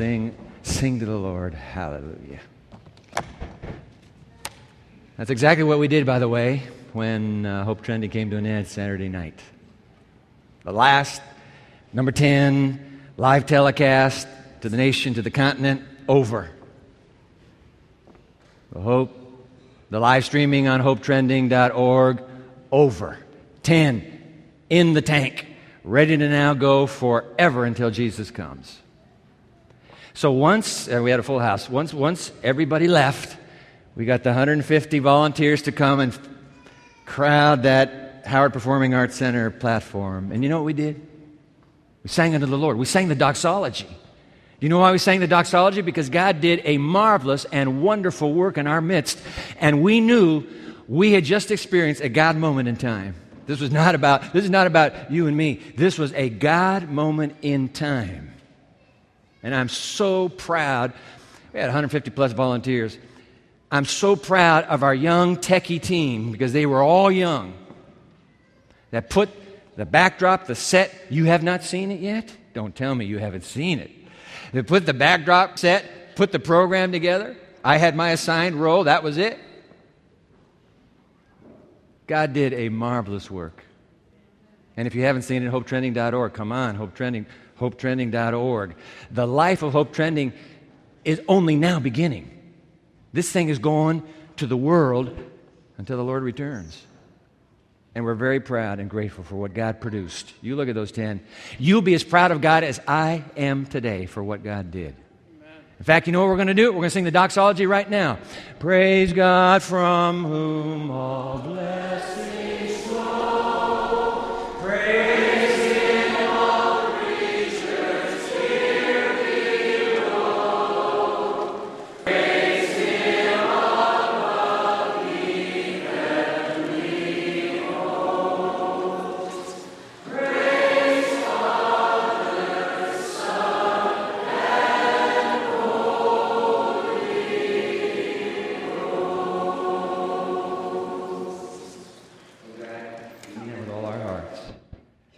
sing, sing to the Lord. Hallelujah. That's exactly what we did, by the way, when uh, Hope Trending came to an end Saturday night. The last, number 10, live telecast to the nation, to the continent, over. The Hope, the live streaming on hopetrending.org, over. 10, in the tank, ready to now go forever until Jesus comes. So once, uh, we had a full house, once, once everybody left, we got the 150 volunteers to come and crowd that Howard Performing Arts Center platform. And you know what we did? We sang unto the Lord. We sang the doxology. Do you know why we sang the doxology? Because God did a marvelous and wonderful work in our midst. And we knew we had just experienced a God moment in time. This was not about, this is not about you and me. This was a God moment in time. And I'm so proud. We had 150 plus volunteers. I'm so proud of our young techie team because they were all young that put the backdrop, the set. You have not seen it yet? Don't tell me you haven't seen it. They put the backdrop set, put the program together. I had my assigned role, that was it. God did a marvelous work. And if you haven't seen it, hopetrending.org, come on, hopetrending, hopetrending.org. The life of Hope Trending is only now beginning. This thing is going to the world until the Lord returns. And we're very proud and grateful for what God produced. You look at those 10. You'll be as proud of God as I am today for what God did. In fact, you know what we're going to do? We're going to sing the doxology right now. Praise God from whom all blessings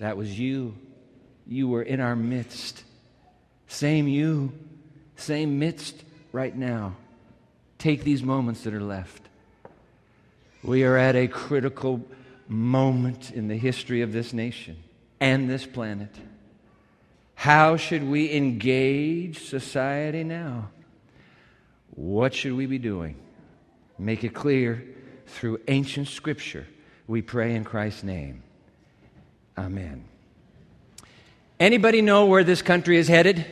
That was you. You were in our midst. Same you, same midst right now. Take these moments that are left. We are at a critical moment in the history of this nation and this planet. How should we engage society now? What should we be doing? Make it clear through ancient scripture. We pray in Christ's name. Amen. Anybody know where this country is headed?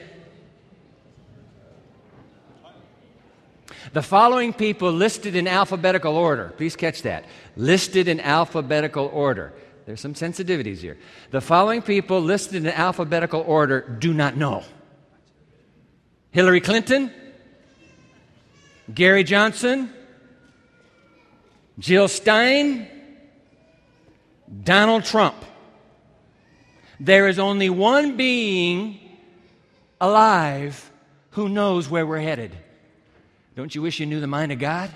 The following people listed in alphabetical order. Please catch that. Listed in alphabetical order. There's some sensitivities here. The following people listed in alphabetical order do not know Hillary Clinton, Gary Johnson, Jill Stein, Donald Trump. There is only one being alive who knows where we're headed. Don't you wish you knew the mind of God?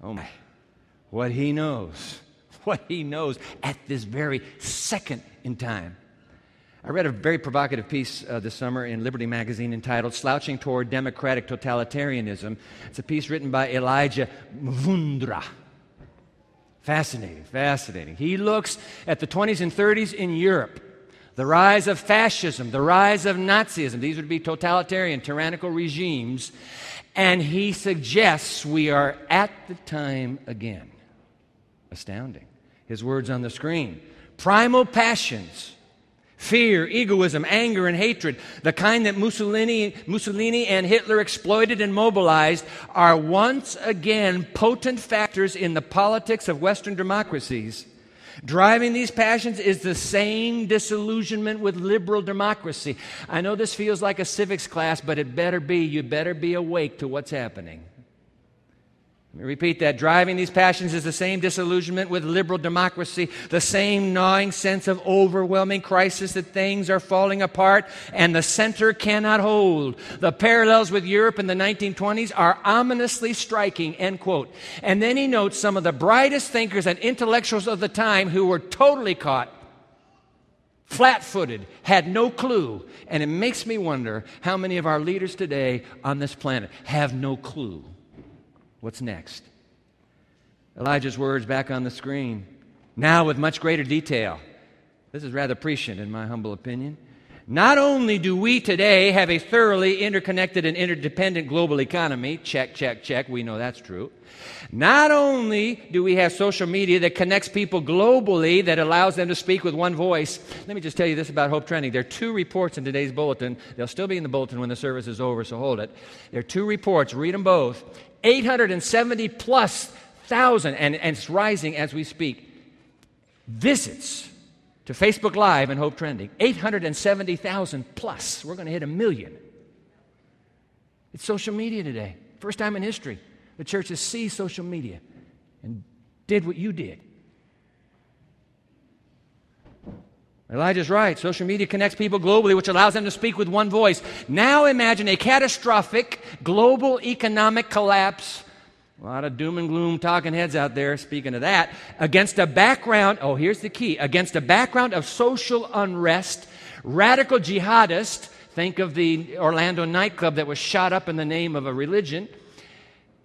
Oh my. What He knows. What He knows at this very second in time. I read a very provocative piece uh, this summer in Liberty Magazine entitled Slouching Toward Democratic Totalitarianism. It's a piece written by Elijah Mvundura. Fascinating, fascinating. He looks at the 20s and 30s in Europe, the rise of fascism, the rise of Nazism. These would be totalitarian, tyrannical regimes. And he suggests we are at the time again. Astounding. His words on the screen primal passions fear, egoism, anger, and hatred, the kind that Mussolini, Mussolini and Hitler exploited and mobilized, are once again potent factors in the politics of Western democracies. Driving these passions is the same disillusionment with liberal democracy. I know this feels like a civics class, but it better be. You better be awake to what's happening. Let me repeat that. Driving these passions is the same disillusionment with liberal democracy, the same gnawing sense of overwhelming crisis that things are falling apart and the center cannot hold. The parallels with Europe in the 1920s are ominously striking, end quote. And then he notes some of the brightest thinkers and intellectuals of the time who were totally caught flat footed, had no clue. And it makes me wonder how many of our leaders today on this planet have no clue. What's next? Elijah's words back on the screen, now with much greater detail. This is rather prescient, in my humble opinion. Not only do we today have a thoroughly interconnected and interdependent global economy, check, check, check, we know that's true. Not only do we have social media that connects people globally, that allows them to speak with one voice. Let me just tell you this about Hope Trending. There are two reports in today's bulletin. They'll still be in the bulletin when the service is over, so hold it. There are two reports. Read them both. 870 plus thousand, and, and it's rising as we speak, visits to Facebook Live and Hope Trending 870,000 plus. We're going to hit a million. It's social media today. First time in history, the churches see social media and did what you did. Elijah's right. Social media connects people globally, which allows them to speak with one voice. Now imagine a catastrophic global economic collapse a lot of doom and gloom talking heads out there, speaking of that, against a background, oh, here's the key against a background of social unrest, radical jihadists, think of the Orlando nightclub that was shot up in the name of a religion,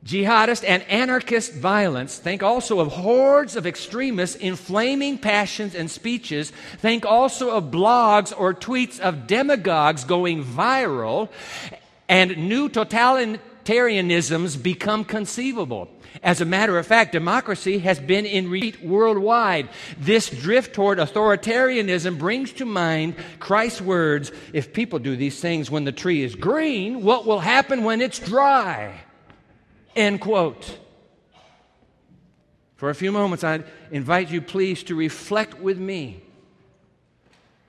jihadist and anarchist violence. Think also of hordes of extremists inflaming passions and speeches. Think also of blogs or tweets of demagogues going viral and new totalitarianisms become conceivable. As a matter of fact, democracy has been in retreat worldwide. This drift toward authoritarianism brings to mind Christ's words if people do these things when the tree is green, what will happen when it's dry? End quote. For a few moments, I invite you, please, to reflect with me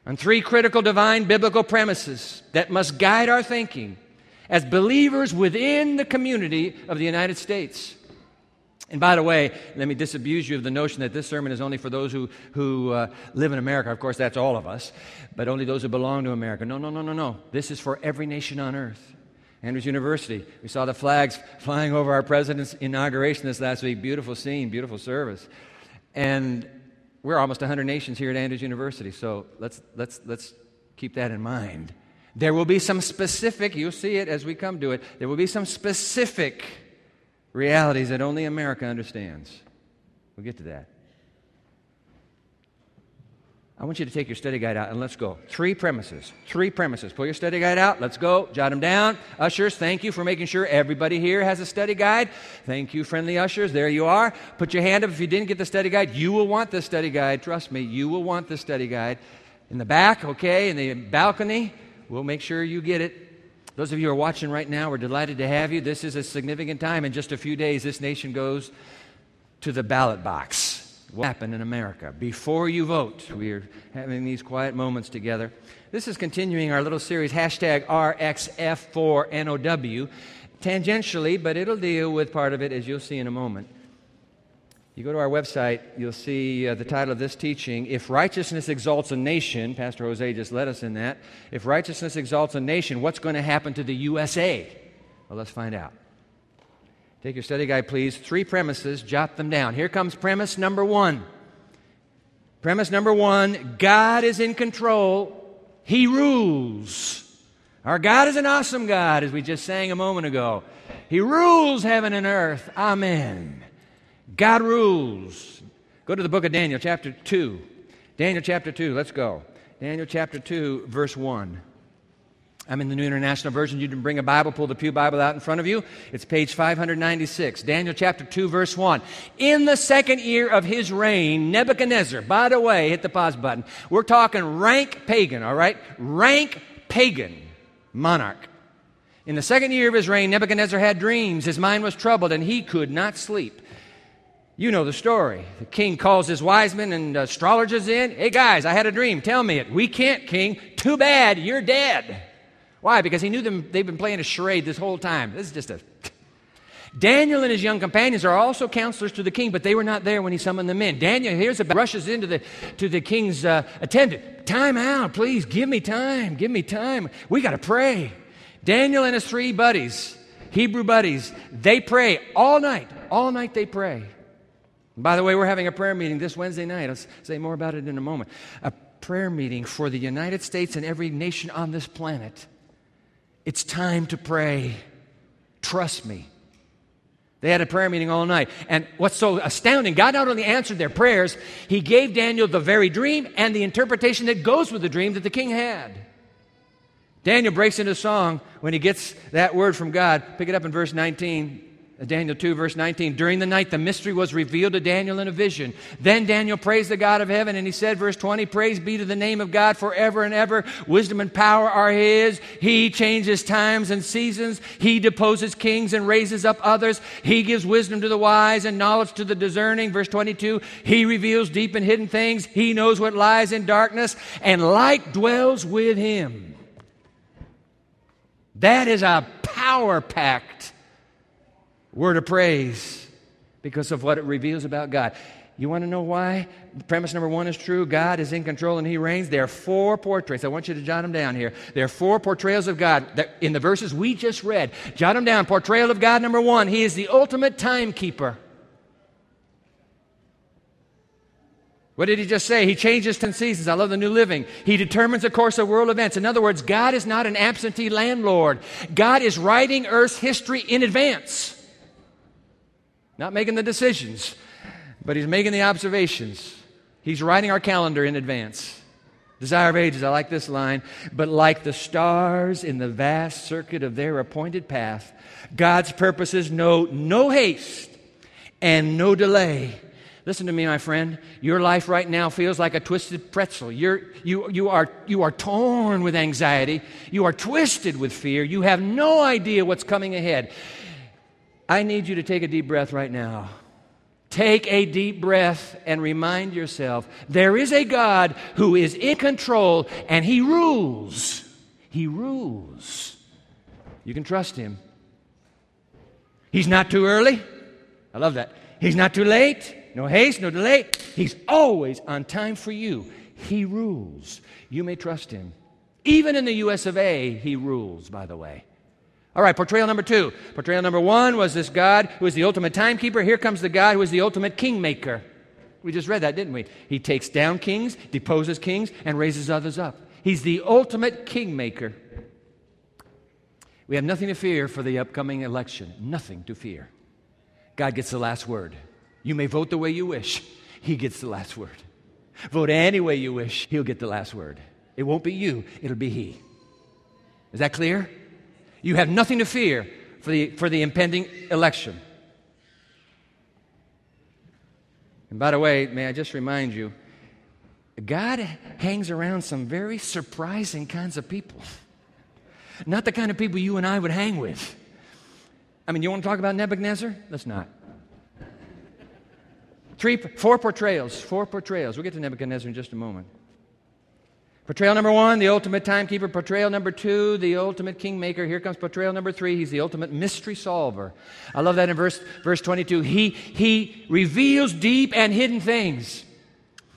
on three critical divine biblical premises that must guide our thinking as believers within the community of the United States. And by the way, let me disabuse you of the notion that this sermon is only for those who, who uh, live in America. Of course, that's all of us, but only those who belong to America. No, no, no, no, no. This is for every nation on earth. Andrews University, we saw the flags flying over our president's inauguration this last week. Beautiful scene, beautiful service. And we're almost 100 nations here at Andrews University, so let's, let's, let's keep that in mind. There will be some specific, you'll see it as we come to it, there will be some specific realities that only America understands. We'll get to that. I want you to take your study guide out and let's go. Three premises. Three premises. Pull your study guide out. Let's go. Jot them down. Ushers, thank you for making sure everybody here has a study guide. Thank you, friendly ushers. There you are. Put your hand up if you didn't get the study guide. You will want the study guide. Trust me, you will want the study guide. In the back, okay, in the balcony, We'll make sure you get it. Those of you who are watching right now, we're delighted to have you. This is a significant time. In just a few days, this nation goes to the ballot box. What happened in America? Before you vote, we are having these quiet moments together. This is continuing our little series, hashtag RXF4NOW, tangentially, but it'll deal with part of it as you'll see in a moment. You go to our website, you'll see uh, the title of this teaching If Righteousness Exalts a Nation. Pastor Jose just led us in that. If righteousness exalts a nation, what's going to happen to the USA? Well, let's find out. Take your study guide, please. Three premises, jot them down. Here comes premise number one. Premise number one God is in control, He rules. Our God is an awesome God, as we just sang a moment ago. He rules heaven and earth. Amen. God rules. Go to the book of Daniel, chapter 2. Daniel chapter 2, let's go. Daniel chapter 2, verse 1. I'm in the New International Version. You can bring a Bible, pull the Pew Bible out in front of you. It's page 596. Daniel chapter 2, verse 1. In the second year of his reign, Nebuchadnezzar, by the way, hit the pause button. We're talking rank pagan, all right? Rank pagan monarch. In the second year of his reign, Nebuchadnezzar had dreams. His mind was troubled, and he could not sleep. You know the story. The king calls his wise men and astrologers in. Hey, guys, I had a dream. Tell me it. We can't, king. Too bad. You're dead. Why? Because he knew them, they've been playing a charade this whole time. This is just a. Daniel and his young companions are also counselors to the king, but they were not there when he summoned them in. Daniel hears about, rushes into the, to the king's uh, attendant. Time out, please. Give me time. Give me time. We got to pray. Daniel and his three buddies, Hebrew buddies, they pray all night. All night they pray. By the way, we're having a prayer meeting this Wednesday night. I'll say more about it in a moment. A prayer meeting for the United States and every nation on this planet. It's time to pray. Trust me. They had a prayer meeting all night. And what's so astounding, God not only answered their prayers, He gave Daniel the very dream and the interpretation that goes with the dream that the king had. Daniel breaks into song when he gets that word from God. Pick it up in verse 19. Daniel 2, verse 19. During the night, the mystery was revealed to Daniel in a vision. Then Daniel praised the God of heaven, and he said, verse 20, Praise be to the name of God forever and ever. Wisdom and power are his. He changes times and seasons. He deposes kings and raises up others. He gives wisdom to the wise and knowledge to the discerning. Verse 22, He reveals deep and hidden things. He knows what lies in darkness, and light dwells with him. That is a power packed word of praise because of what it reveals about God. You want to know why? Premise number one is true. God is in control and He reigns. There are four portraits. I want you to jot them down here. There are four portrayals of God that in the verses we just read. Jot them down. Portrayal of God number one He is the ultimate timekeeper. What did he just say? He changes 10 seasons. I love the New Living. He determines the course of world events. In other words, God is not an absentee landlord. God is writing Earth's history in advance. Not making the decisions, but he's making the observations. He's writing our calendar in advance. Desire of ages, I like this line. But like the stars in the vast circuit of their appointed path, God's purposes know no haste and no delay. Listen to me, my friend. Your life right now feels like a twisted pretzel. You're, you, you, are, you are torn with anxiety. You are twisted with fear. You have no idea what's coming ahead. I need you to take a deep breath right now. Take a deep breath and remind yourself there is a God who is in control and He rules. He rules. You can trust Him. He's not too early. I love that. He's not too late. No haste, no delay. He's always on time for you. He rules. You may trust Him. Even in the US of A, He rules, by the way. All right, portrayal number two. Portrayal number one was this God who is the ultimate timekeeper. Here comes the God who is the ultimate kingmaker. We just read that, didn't we? He takes down kings, deposes kings, and raises others up. He's the ultimate kingmaker. We have nothing to fear for the upcoming election. Nothing to fear. God gets the last word. You may vote the way you wish, He gets the last word. Vote any way you wish, He'll get the last word. It won't be you, it'll be He. Is that clear? You have nothing to fear for the, for the impending election. And by the way, may I just remind you, God hangs around some very surprising kinds of people. Not the kind of people you and I would hang with. I mean, you want to talk about Nebuchadnezzar? Let's not. Three, four portrayals, four portrayals. We'll get to Nebuchadnezzar in just a moment. Portrayal number one, the ultimate timekeeper. Portrayal number two, the ultimate kingmaker. Here comes portrayal number three. He's the ultimate mystery solver. I love that in verse, verse 22. He, he reveals deep and hidden things.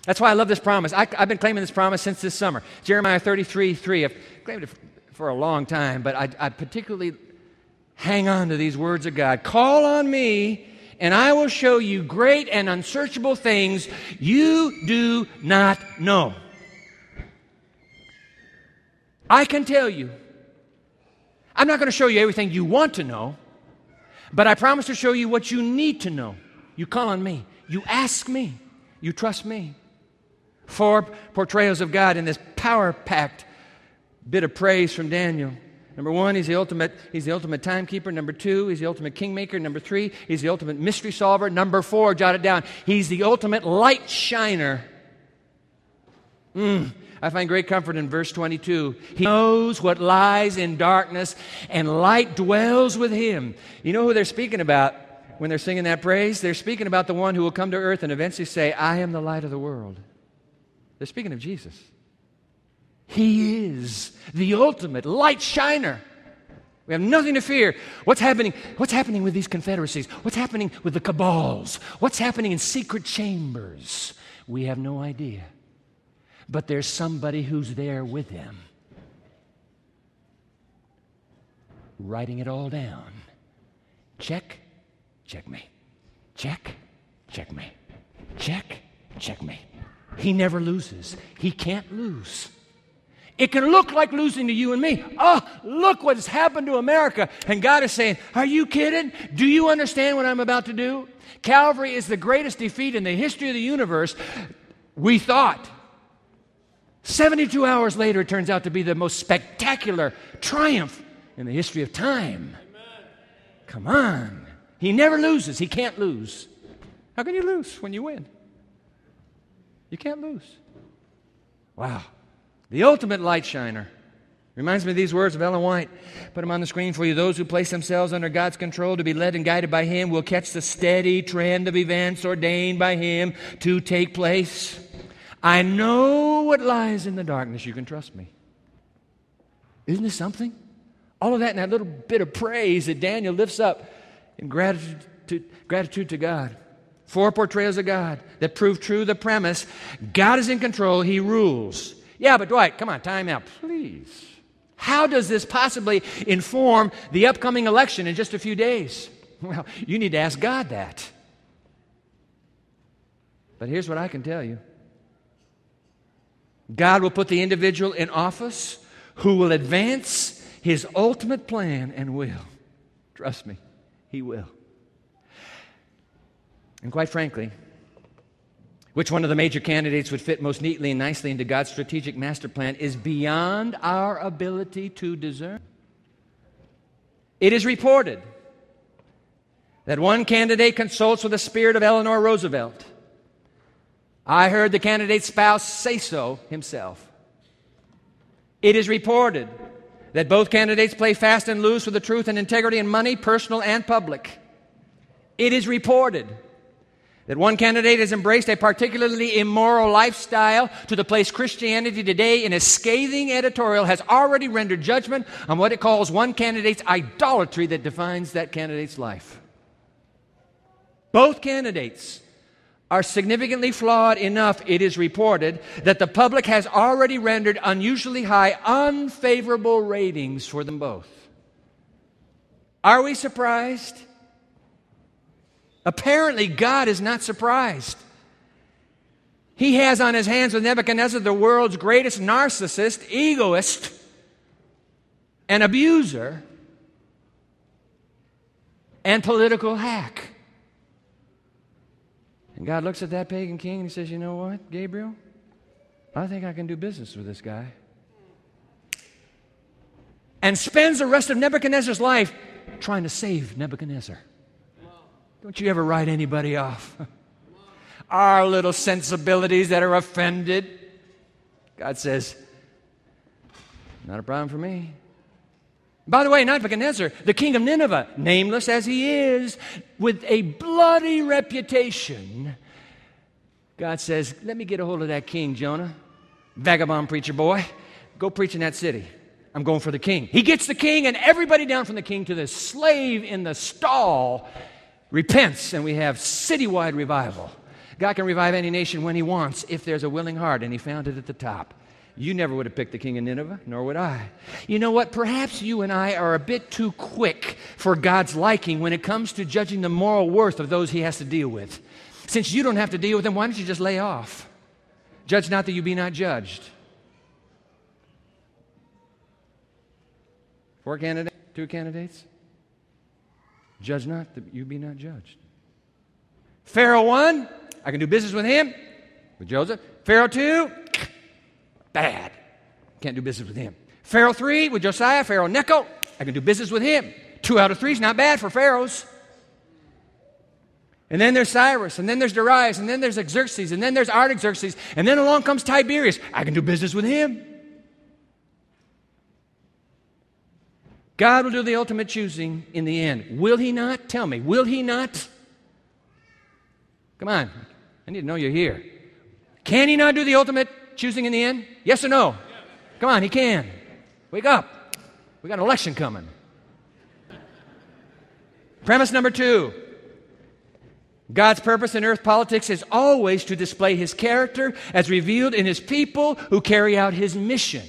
That's why I love this promise. I, have been claiming this promise since this summer. Jeremiah 33 3. I've claimed it for a long time, but I, I particularly hang on to these words of God. Call on me, and I will show you great and unsearchable things you do not know. I can tell you. I'm not going to show you everything you want to know, but I promise to show you what you need to know. You call on me, you ask me, you trust me. Four portrayals of God in this power packed bit of praise from Daniel. Number one, he's the ultimate, he's the ultimate timekeeper. Number two, he's the ultimate kingmaker. Number three, he's the ultimate mystery solver. Number four, jot it down, he's the ultimate light shiner. Mm. I find great comfort in verse 22. He knows what lies in darkness, and light dwells with him. You know who they're speaking about when they're singing that praise? They're speaking about the one who will come to earth and eventually say, I am the light of the world. They're speaking of Jesus. He is the ultimate light shiner. We have nothing to fear. What's happening? What's happening with these confederacies? What's happening with the cabals? What's happening in secret chambers? We have no idea but there's somebody who's there with him, writing it all down. Check, check me. Check, check me. Check, check me. He never loses. He can't lose. It can look like losing to you and me. Oh, look what has happened to America. And God is saying, Are you kidding? Do you understand what I'm about to do? Calvary is the greatest defeat in the history of the universe. We thought. 72 hours later, it turns out to be the most spectacular triumph in the history of time. Amen. Come on. He never loses. He can't lose. How can you lose when you win? You can't lose. Wow. The ultimate light shiner. Reminds me of these words of Ellen White. Put them on the screen for you. Those who place themselves under God's control to be led and guided by Him will catch the steady trend of events ordained by Him to take place. I know what lies in the darkness. You can trust me. Isn't this something? All of that in that little bit of praise that Daniel lifts up in gratitude to, gratitude to God. Four portrayals of God that prove true the premise God is in control, He rules. Yeah, but Dwight, come on, time out, please. How does this possibly inform the upcoming election in just a few days? Well, you need to ask God that. But here's what I can tell you God will put the individual in office who will advance his ultimate plan and will. Trust me, he will. And quite frankly, which one of the major candidates would fit most neatly and nicely into God's strategic master plan is beyond our ability to discern. It is reported that one candidate consults with the spirit of Eleanor Roosevelt I heard the candidate's spouse say so himself. It is reported that both candidates play fast and loose with the truth and integrity and money, personal and public. It is reported that one candidate has embraced a particularly immoral lifestyle to the place Christianity Today, in a scathing editorial, has already rendered judgment on what it calls one candidate's idolatry that defines that candidate's life. Both candidates are significantly flawed enough, it is reported, that the public has already rendered unusually high, unfavorable ratings for them both. Are we surprised? Apparently, God is not surprised. He has on his hands with Nebuchadnezzar the world's greatest narcissist, egoist, and abuser, and political hack. And God looks at that pagan king and he says, You know what, Gabriel? I think I can do business with this guy. And spends the rest of Nebuchadnezzar's life trying to save Nebuchadnezzar. Don't you ever write anybody off. Our little sensibilities that are offended. God says, Not a problem for me. By the way, Nebuchadnezzar, the king of Nineveh, nameless as he is, with a bloody reputation, God says, Let me get a hold of that king, Jonah, vagabond preacher boy. Go preach in that city. I'm going for the king. He gets the king, and everybody down from the king to the slave in the stall repents, and we have citywide revival. God can revive any nation when he wants if there's a willing heart, and he found it at the top. You never would have picked the king of Nineveh, nor would I. You know what? Perhaps you and I are a bit too quick for God's liking when it comes to judging the moral worth of those he has to deal with. Since you don't have to deal with them, why don't you just lay off? Judge not that you be not judged. Four candidates, two candidates. Judge not that you be not judged. Pharaoh one, I can do business with him, with Joseph. Pharaoh two, bad. Can't do business with him. Pharaoh 3 with Josiah, Pharaoh Necho, I can do business with him. Two out of three is not bad for pharaohs. And then there's Cyrus, and then there's Darius, and then there's Xerxes, and then there's Artaxerxes, and then along comes Tiberius. I can do business with him. God will do the ultimate choosing in the end. Will He not? Tell me. Will He not? Come on. I need to know you're here. Can He not do the ultimate choosing in the end? Yes or no? Come on, he can. Wake up. We got an election coming. Premise number two God's purpose in earth politics is always to display his character as revealed in his people who carry out his mission.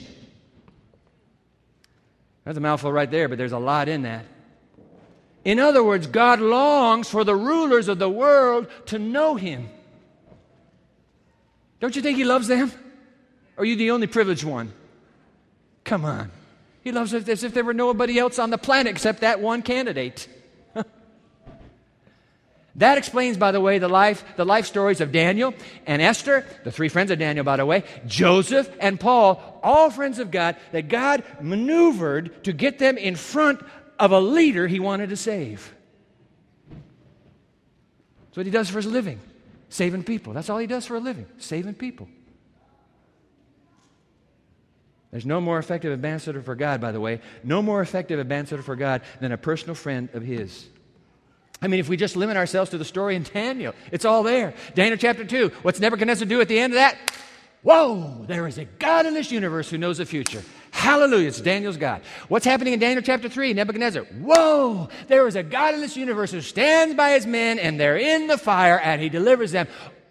That's a mouthful right there, but there's a lot in that. In other words, God longs for the rulers of the world to know him. Don't you think he loves them? Are you the only privileged one? Come on. He loves us as if there were nobody else on the planet except that one candidate. That explains, by the way, the life, the life stories of Daniel and Esther, the three friends of Daniel, by the way, Joseph and Paul, all friends of God, that God maneuvered to get them in front of a leader he wanted to save. That's what he does for his living, saving people. That's all he does for a living, saving people. There's no more effective ambassador for God, by the way, no more effective ambassador for God than a personal friend of his. I mean, if we just limit ourselves to the story in Daniel, it's all there. Daniel chapter 2. What's Nebuchadnezzar do at the end of that? Whoa, there is a God in this universe who knows the future. Hallelujah, it's Daniel's God. What's happening in Daniel chapter 3? Nebuchadnezzar. Whoa, there is a God in this universe who stands by his men and they're in the fire and he delivers them.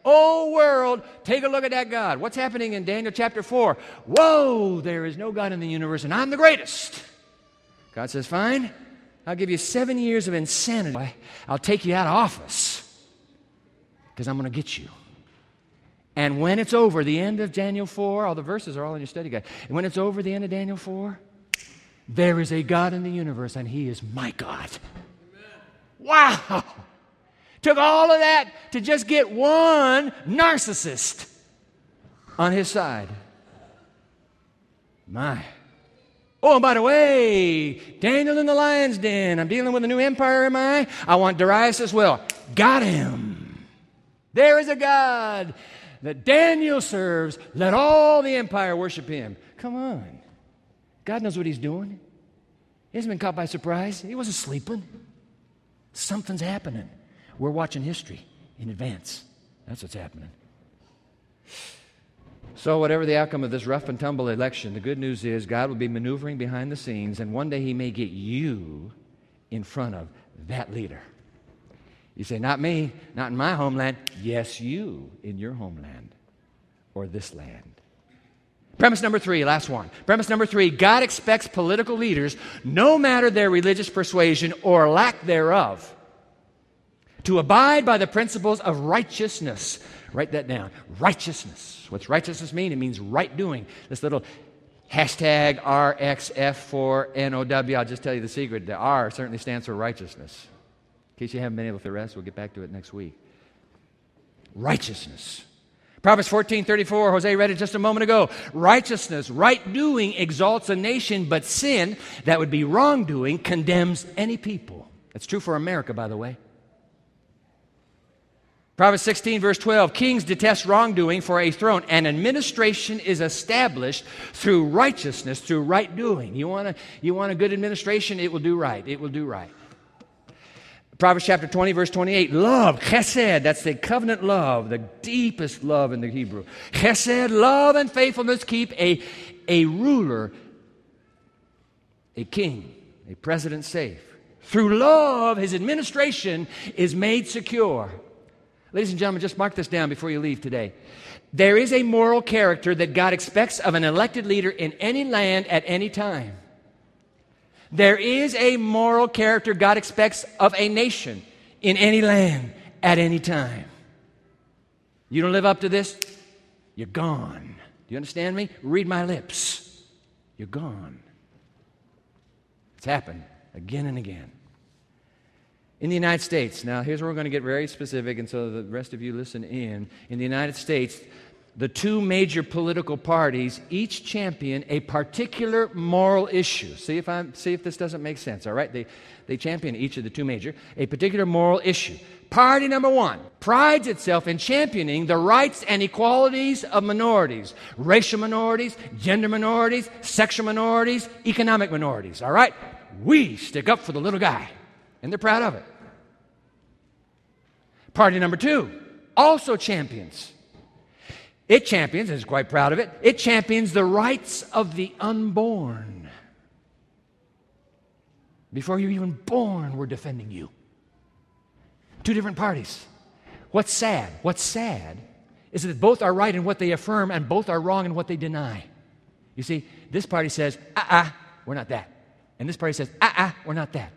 Oh, world, take a look at that God. What's happening in Daniel chapter 4? Whoa, there is no God in the universe and I'm the greatest. God says, Fine, I'll give you seven years of insanity. I'll take you out of office because I'm going to get you. And when it's over, the end of Daniel 4, all the verses are all in your study guide. And when it's over, the end of Daniel 4, there is a God in the universe, and He is my God. Wow! Took all of that to just get one narcissist on his side. My. Oh, and by the way, Daniel in the lion's den. I'm dealing with a new empire, am I? I want Darius as well. Got him. There is a God that Daniel serves. Let all the empire worship him. Come on. God knows what he's doing. He hasn't been caught by surprise. He wasn't sleeping. Something's happening. We're watching history in advance. That's what's happening. So, whatever the outcome of this rough and tumble election, the good news is God will be maneuvering behind the scenes, and one day He may get you in front of that leader. You say, Not me, not in my homeland. Yes, you in your homeland or this land. Premise number three, last one. Premise number three God expects political leaders, no matter their religious persuasion or lack thereof, to abide by the principles of righteousness. Write that down. Righteousness. What's righteousness mean? It means right doing. This little hashtag RXF4NOW, I'll just tell you the secret. The R certainly stands for righteousness. In case you haven't been able to rest, we'll get back to it next week. Righteousness. Proverbs 14 34, Jose read it just a moment ago. Righteousness, right doing exalts a nation, but sin, that would be wrongdoing, condemns any people. That's true for America, by the way. Proverbs 16, verse 12 Kings detest wrongdoing for a throne, and administration is established through righteousness, through right doing. You want, a, you want a good administration? It will do right. It will do right. Proverbs chapter 20, verse 28 love, chesed, that's the covenant love, the deepest love in the Hebrew. Chesed, love and faithfulness keep a, a ruler, a king, a president safe. Through love, his administration is made secure. Ladies and gentlemen, just mark this down before you leave today. There is a moral character that God expects of an elected leader in any land at any time. There is a moral character God expects of a nation in any land at any time. You don't live up to this, you're gone. Do you understand me? Read my lips. You're gone. It's happened again and again. In the United States, now here's where we're going to get very specific, and so the rest of you listen in. In the United States, the two major political parties each champion a particular moral issue. See if, I'm, see if this doesn't make sense, all right? They, they champion each of the two major, a particular moral issue. Party number one prides itself in championing the rights and equalities of minorities, racial minorities, gender minorities, sexual minorities, economic minorities, all right? We stick up for the little guy and they're proud of it. Party number two also champions. It champions, and is quite proud of it, it champions the rights of the unborn. Before you're even born, we're defending you. Two different parties. What's sad? What's sad is that both are right in what they affirm and both are wrong in what they deny. You see, this party says, ah, uh-uh, ah, we're not that. And this party says, ah, ah, we're not that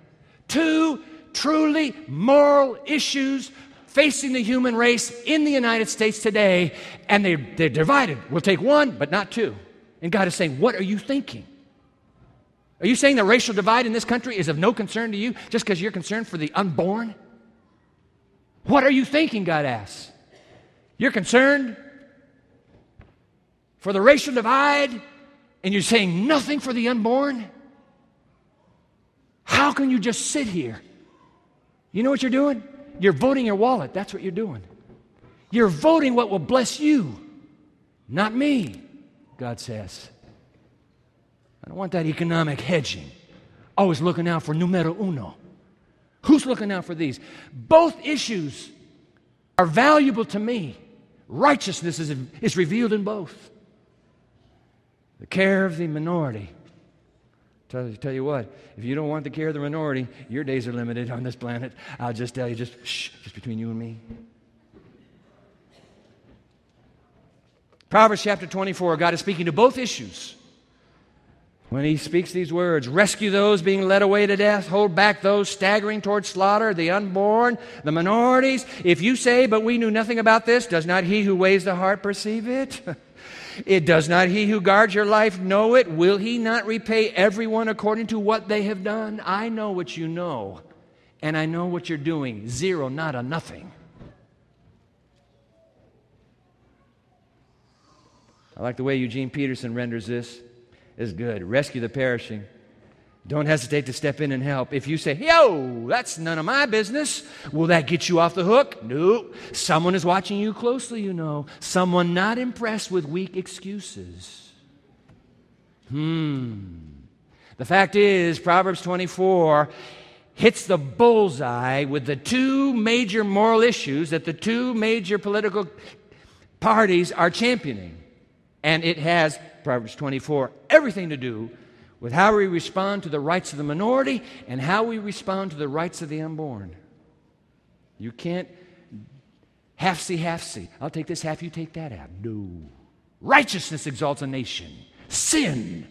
two truly moral issues facing the human race in the United States today, and they, they're divided. We'll take one, but not two. And God is saying, What are you thinking? Are you saying the racial divide in this country is of no concern to you just because you're concerned for the unborn? What are you thinking? God asks. You're concerned for the racial divide, and you're saying nothing for the unborn? How can you just sit here? You know what you're doing? You're voting your wallet. That's what you're doing. You're voting what will bless you, not me, God says. I don't want that economic hedging, always looking out for numero uno. Who's looking out for these? Both issues are valuable to me. Righteousness is, is revealed in both. The care of the minority. Tell, tell you what, if you don't want the care of the minority, your days are limited on this planet. I'll just tell you, just shh, just between you and me. Proverbs chapter 24, God is speaking to both issues when he speaks these words rescue those being led away to death, hold back those staggering towards slaughter, the unborn, the minorities. If you say, But we knew nothing about this, does not he who weighs the heart perceive it? it does not he who guards your life know it? Will he not repay everyone according to what they have done? I know what you know, and I know what you're doing. Zero, not a nothing. I like the way Eugene Peterson renders this is good. Rescue the perishing. Don't hesitate to step in and help. If you say, yo, that's none of my business, will that get you off the hook? No. Someone is watching you closely, you know. Someone not impressed with weak excuses. Hmm. The fact is, Proverbs 24 hits the bullseye with the two major moral issues that the two major political parties are championing. And it has Proverbs 24, everything to do with how we respond to the rights of the minority and how we respond to the rights of the unborn. You can't half see, half see. I'll take this half, you take that half. No. Righteousness exalts a nation, sin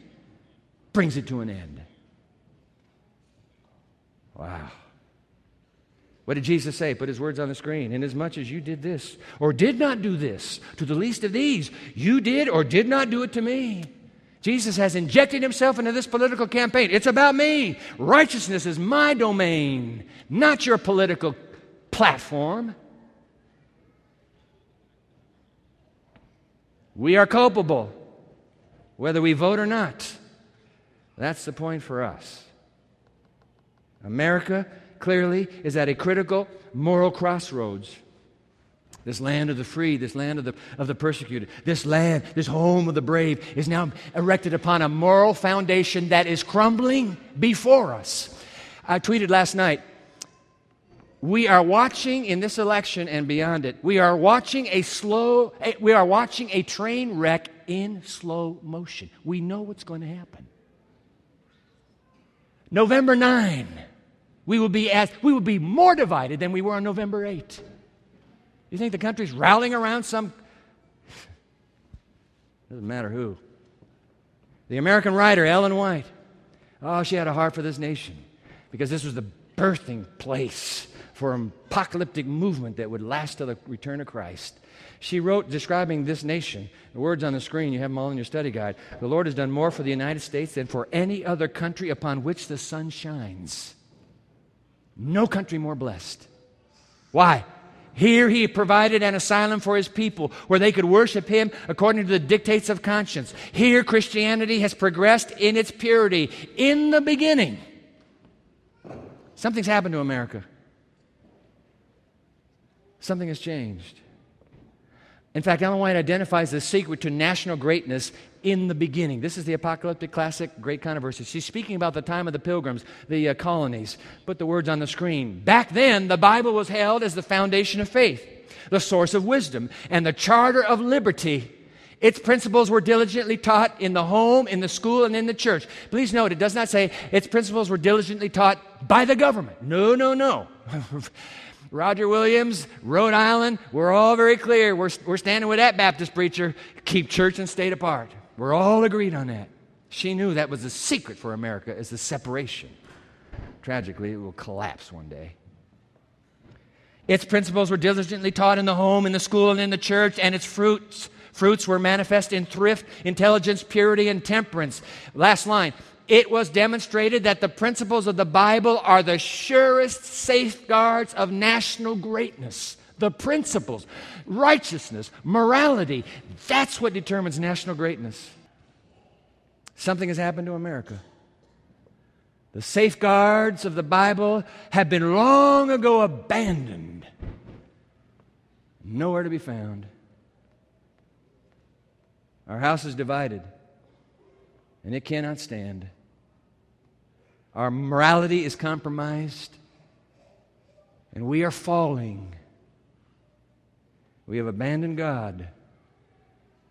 brings it to an end. Wow. What did Jesus say? Put his words on the screen. Inasmuch as you did this, or did not do this to the least of these, you did or did not do it to me. Jesus has injected himself into this political campaign. It's about me. Righteousness is my domain, not your political platform. We are culpable, whether we vote or not. That's the point for us. America clearly is at a critical moral crossroads. This land of the free, this land of the, of the persecuted, this land, this home of the brave is now erected upon a moral foundation that is crumbling before us. I tweeted last night we are watching in this election and beyond it we are watching a slow eh, we are watching a train wreck in slow motion we know what's going to happen november 9 we will be as we will be more divided than we were on November 8. You think the country's rallying around some doesn't matter who. The American writer Ellen White. Oh, she had a heart for this nation because this was the birthing place for an apocalyptic movement that would last to the return of Christ. She wrote describing this nation. The words on the screen, you have them all in your study guide. The Lord has done more for the United States than for any other country upon which the sun shines. No country more blessed. Why? Here he provided an asylum for his people where they could worship him according to the dictates of conscience. Here Christianity has progressed in its purity. In the beginning, something's happened to America. Something has changed. In fact, Ellen White identifies the secret to national greatness in the beginning. This is the apocalyptic classic, great controversy. She's speaking about the time of the pilgrims, the uh, colonies. Put the words on the screen. Back then, the Bible was held as the foundation of faith, the source of wisdom, and the charter of liberty. Its principles were diligently taught in the home, in the school, and in the church. Please note, it does not say its principles were diligently taught by the government. No, no, no. Roger Williams, Rhode Island, we're all very clear. We're, we're standing with that Baptist preacher. Keep church and state apart. We're all agreed on that. She knew that was the secret for America is the separation. Tragically, it will collapse one day. Its principles were diligently taught in the home, in the school, and in the church, and its fruits fruits were manifest in thrift, intelligence, purity, and temperance. Last line. It was demonstrated that the principles of the Bible are the surest safeguards of national greatness. The principles, righteousness, morality, that's what determines national greatness. Something has happened to America. The safeguards of the Bible have been long ago abandoned, nowhere to be found. Our house is divided, and it cannot stand. Our morality is compromised, and we are falling. We have abandoned God,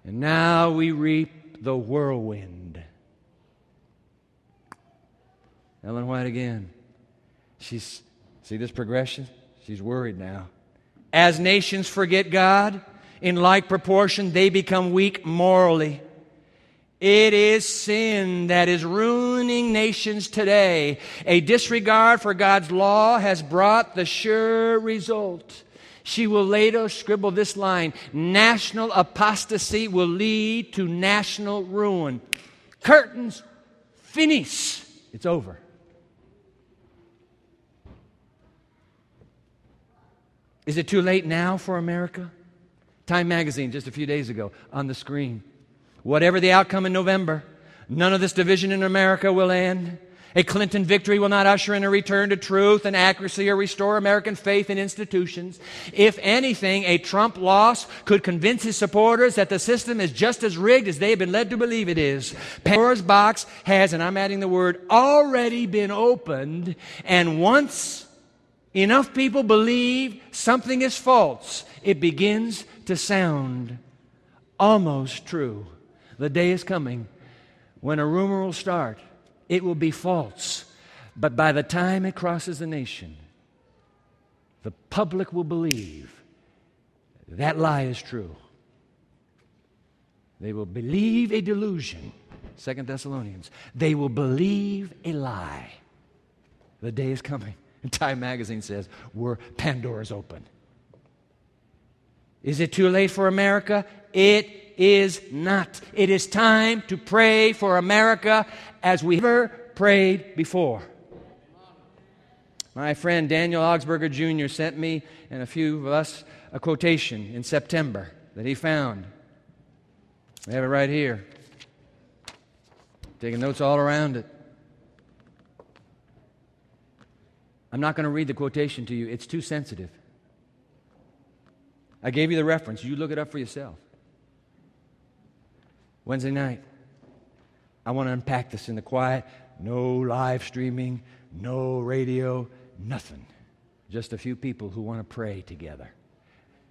and now we reap the whirlwind. Ellen White again. She's, see this progression? She's worried now. As nations forget God, in like proportion they become weak morally. It is sin that is ruining nations today. A disregard for God's law has brought the sure result. She will later scribble this line National apostasy will lead to national ruin. Curtains, finis. It's over. Is it too late now for America? Time magazine just a few days ago on the screen. Whatever the outcome in November, none of this division in America will end. A Clinton victory will not usher in a return to truth and accuracy or restore American faith in institutions. If anything, a Trump loss could convince his supporters that the system is just as rigged as they have been led to believe it is. Pandora's box has, and I'm adding the word, already been opened, and once enough people believe something is false, it begins to sound almost true. The day is coming when a rumor will start. It will be false. But by the time it crosses the nation, the public will believe that lie is true. They will believe a delusion. Second Thessalonians. They will believe a lie. The day is coming. Time magazine says, we're Pandora's open. Is it too late for America? It is not. It is time to pray for America as we ever prayed before. My friend Daniel Augsburger Jr. sent me and a few of us a quotation in September that he found. We have it right here. Taking notes all around it. I'm not going to read the quotation to you, it's too sensitive. I gave you the reference. You look it up for yourself. Wednesday night, I want to unpack this in the quiet. No live streaming, no radio, nothing. Just a few people who want to pray together.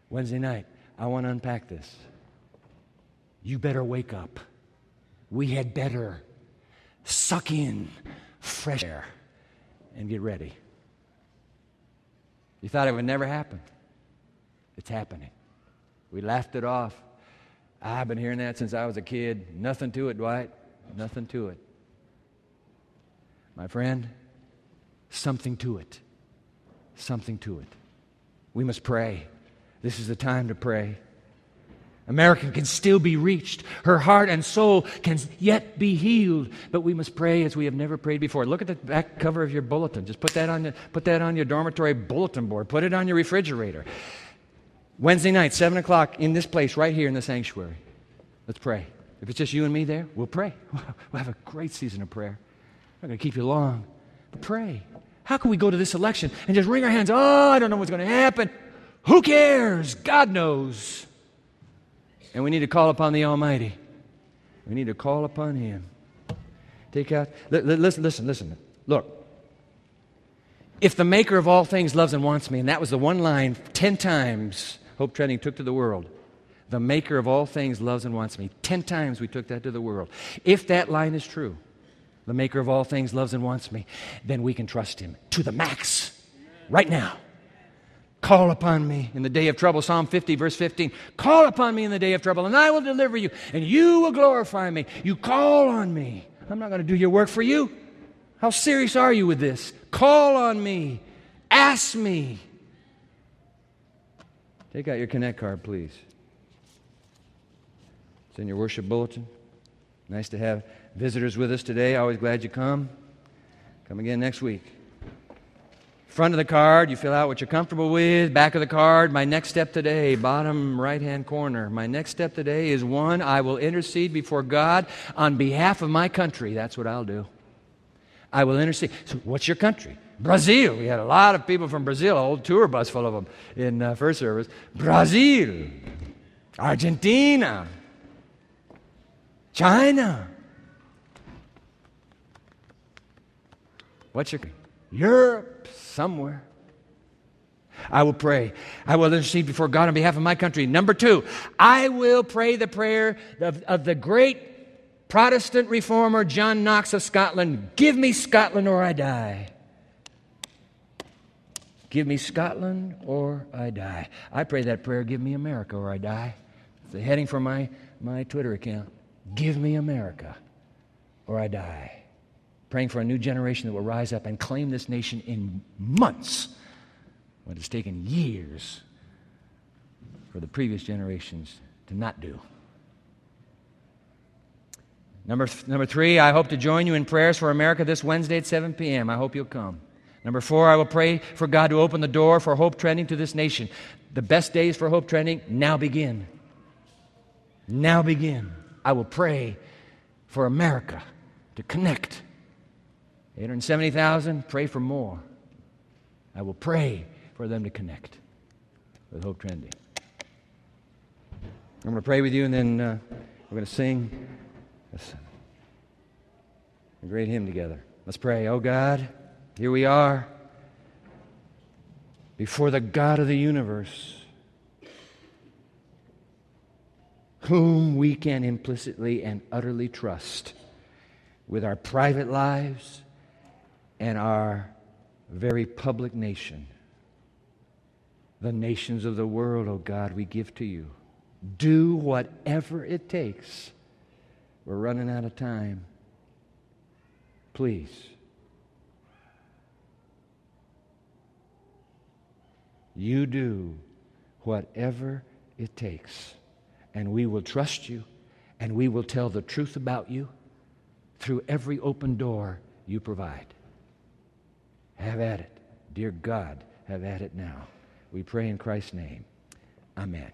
Wednesday night, I want to unpack this. You better wake up. We had better suck in fresh air and get ready. You thought it would never happen. It's happening. We laughed it off. I've been hearing that since I was a kid. Nothing to it, Dwight. Nothing to it. My friend, something to it. Something to it. We must pray. This is the time to pray. American can still be reached. Her heart and soul can yet be healed. But we must pray as we have never prayed before. Look at the back cover of your bulletin. Just put that on, put that on your dormitory bulletin board. Put it on your refrigerator. Wednesday night, 7 o'clock, in this place, right here in the sanctuary. Let's pray. If it's just you and me there, we'll pray. We'll have a great season of prayer. I'm not going to keep you long, but pray. How can we go to this election and just wring our hands? Oh, I don't know what's going to happen. Who cares? God knows. And we need to call upon the Almighty. We need to call upon Him. Take out, listen, listen, listen. Look, if the maker of all things loves and wants me, and that was the one line 10 times Hope Trending took to the world. The maker of all things loves and wants me. 10 times we took that to the world. If that line is true, the maker of all things loves and wants me, then we can trust him to the max right now. Call upon me in the day of trouble. Psalm 50, verse 15. Call upon me in the day of trouble, and I will deliver you, and you will glorify me. You call on me. I'm not going to do your work for you. How serious are you with this? Call on me. Ask me. Take out your Connect card, please. It's in your worship bulletin. Nice to have visitors with us today. Always glad you come. Come again next week. Front of the card, you fill out what you're comfortable with. Back of the card, my next step today, bottom right hand corner. My next step today is one, I will intercede before God on behalf of my country. That's what I'll do. I will intercede. So, what's your country? Brazil. We had a lot of people from Brazil, a whole tour bus full of them in uh, first service. Brazil, Argentina, China. What's your Europe somewhere? I will pray. I will intercede before God on behalf of my country. Number two, I will pray the prayer of, of the great Protestant reformer John Knox of Scotland Give me Scotland or I die. Give me Scotland or I die. I pray that prayer, give me America or I die. It's the heading for my, my Twitter account. Give me America or I die. Praying for a new generation that will rise up and claim this nation in months when it's taken years for the previous generations to not do. Number, th- number three, I hope to join you in prayers for America this Wednesday at 7 p.m. I hope you'll come. Number four, I will pray for God to open the door for hope trending to this nation. The best days for hope trending now begin. Now begin. I will pray for America to connect. 870,000, pray for more. I will pray for them to connect with Hope Trending. I'm going to pray with you, and then uh, we're going to sing a great hymn together. Let's pray. Oh God. Here we are before the God of the universe, whom we can implicitly and utterly trust with our private lives and our very public nation. The nations of the world, oh God, we give to you. Do whatever it takes. We're running out of time. Please. You do whatever it takes, and we will trust you, and we will tell the truth about you through every open door you provide. Have at it. Dear God, have at it now. We pray in Christ's name. Amen.